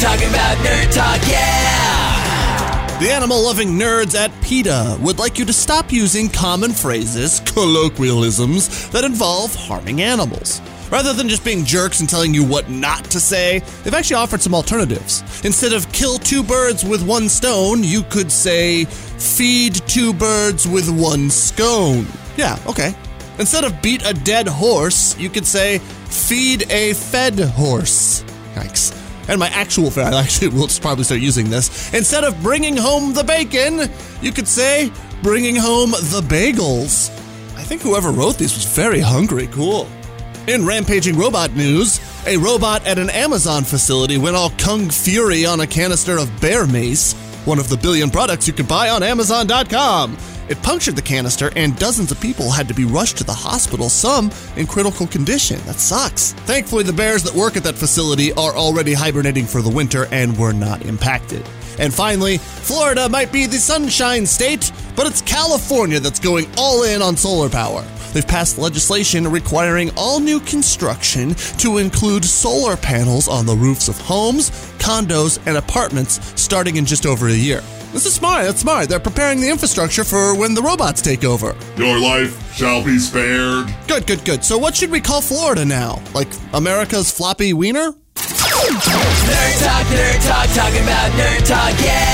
talk, talking about nerd talk, yeah! The animal loving nerds at PETA would like you to stop using common phrases, colloquialisms, that involve harming animals. Rather than just being jerks and telling you what not to say, they've actually offered some alternatives. Instead of kill two birds with one stone, you could say feed two birds with one scone. Yeah, okay. Instead of beat a dead horse, you could say feed a fed horse. Yikes. And my actual I actually will probably start using this. Instead of bringing home the bacon, you could say bringing home the bagels. I think whoever wrote these was very hungry. Cool. In rampaging robot news, a robot at an Amazon facility went all kung fury on a canister of bear mace, one of the billion products you can buy on Amazon.com. It punctured the canister, and dozens of people had to be rushed to the hospital, some in critical condition. That sucks. Thankfully, the bears that work at that facility are already hibernating for the winter and were not impacted. And finally, Florida might be the sunshine state, but it's California that's going all in on solar power. They've passed legislation requiring all new construction to include solar panels on the roofs of homes, condos, and apartments starting in just over a year. This is smart. That's smart. They're preparing the infrastructure for when the robots take over. Your life shall be spared. Good, good, good. So, what should we call Florida now? Like America's floppy wiener? Talking about nerd talk, yeah!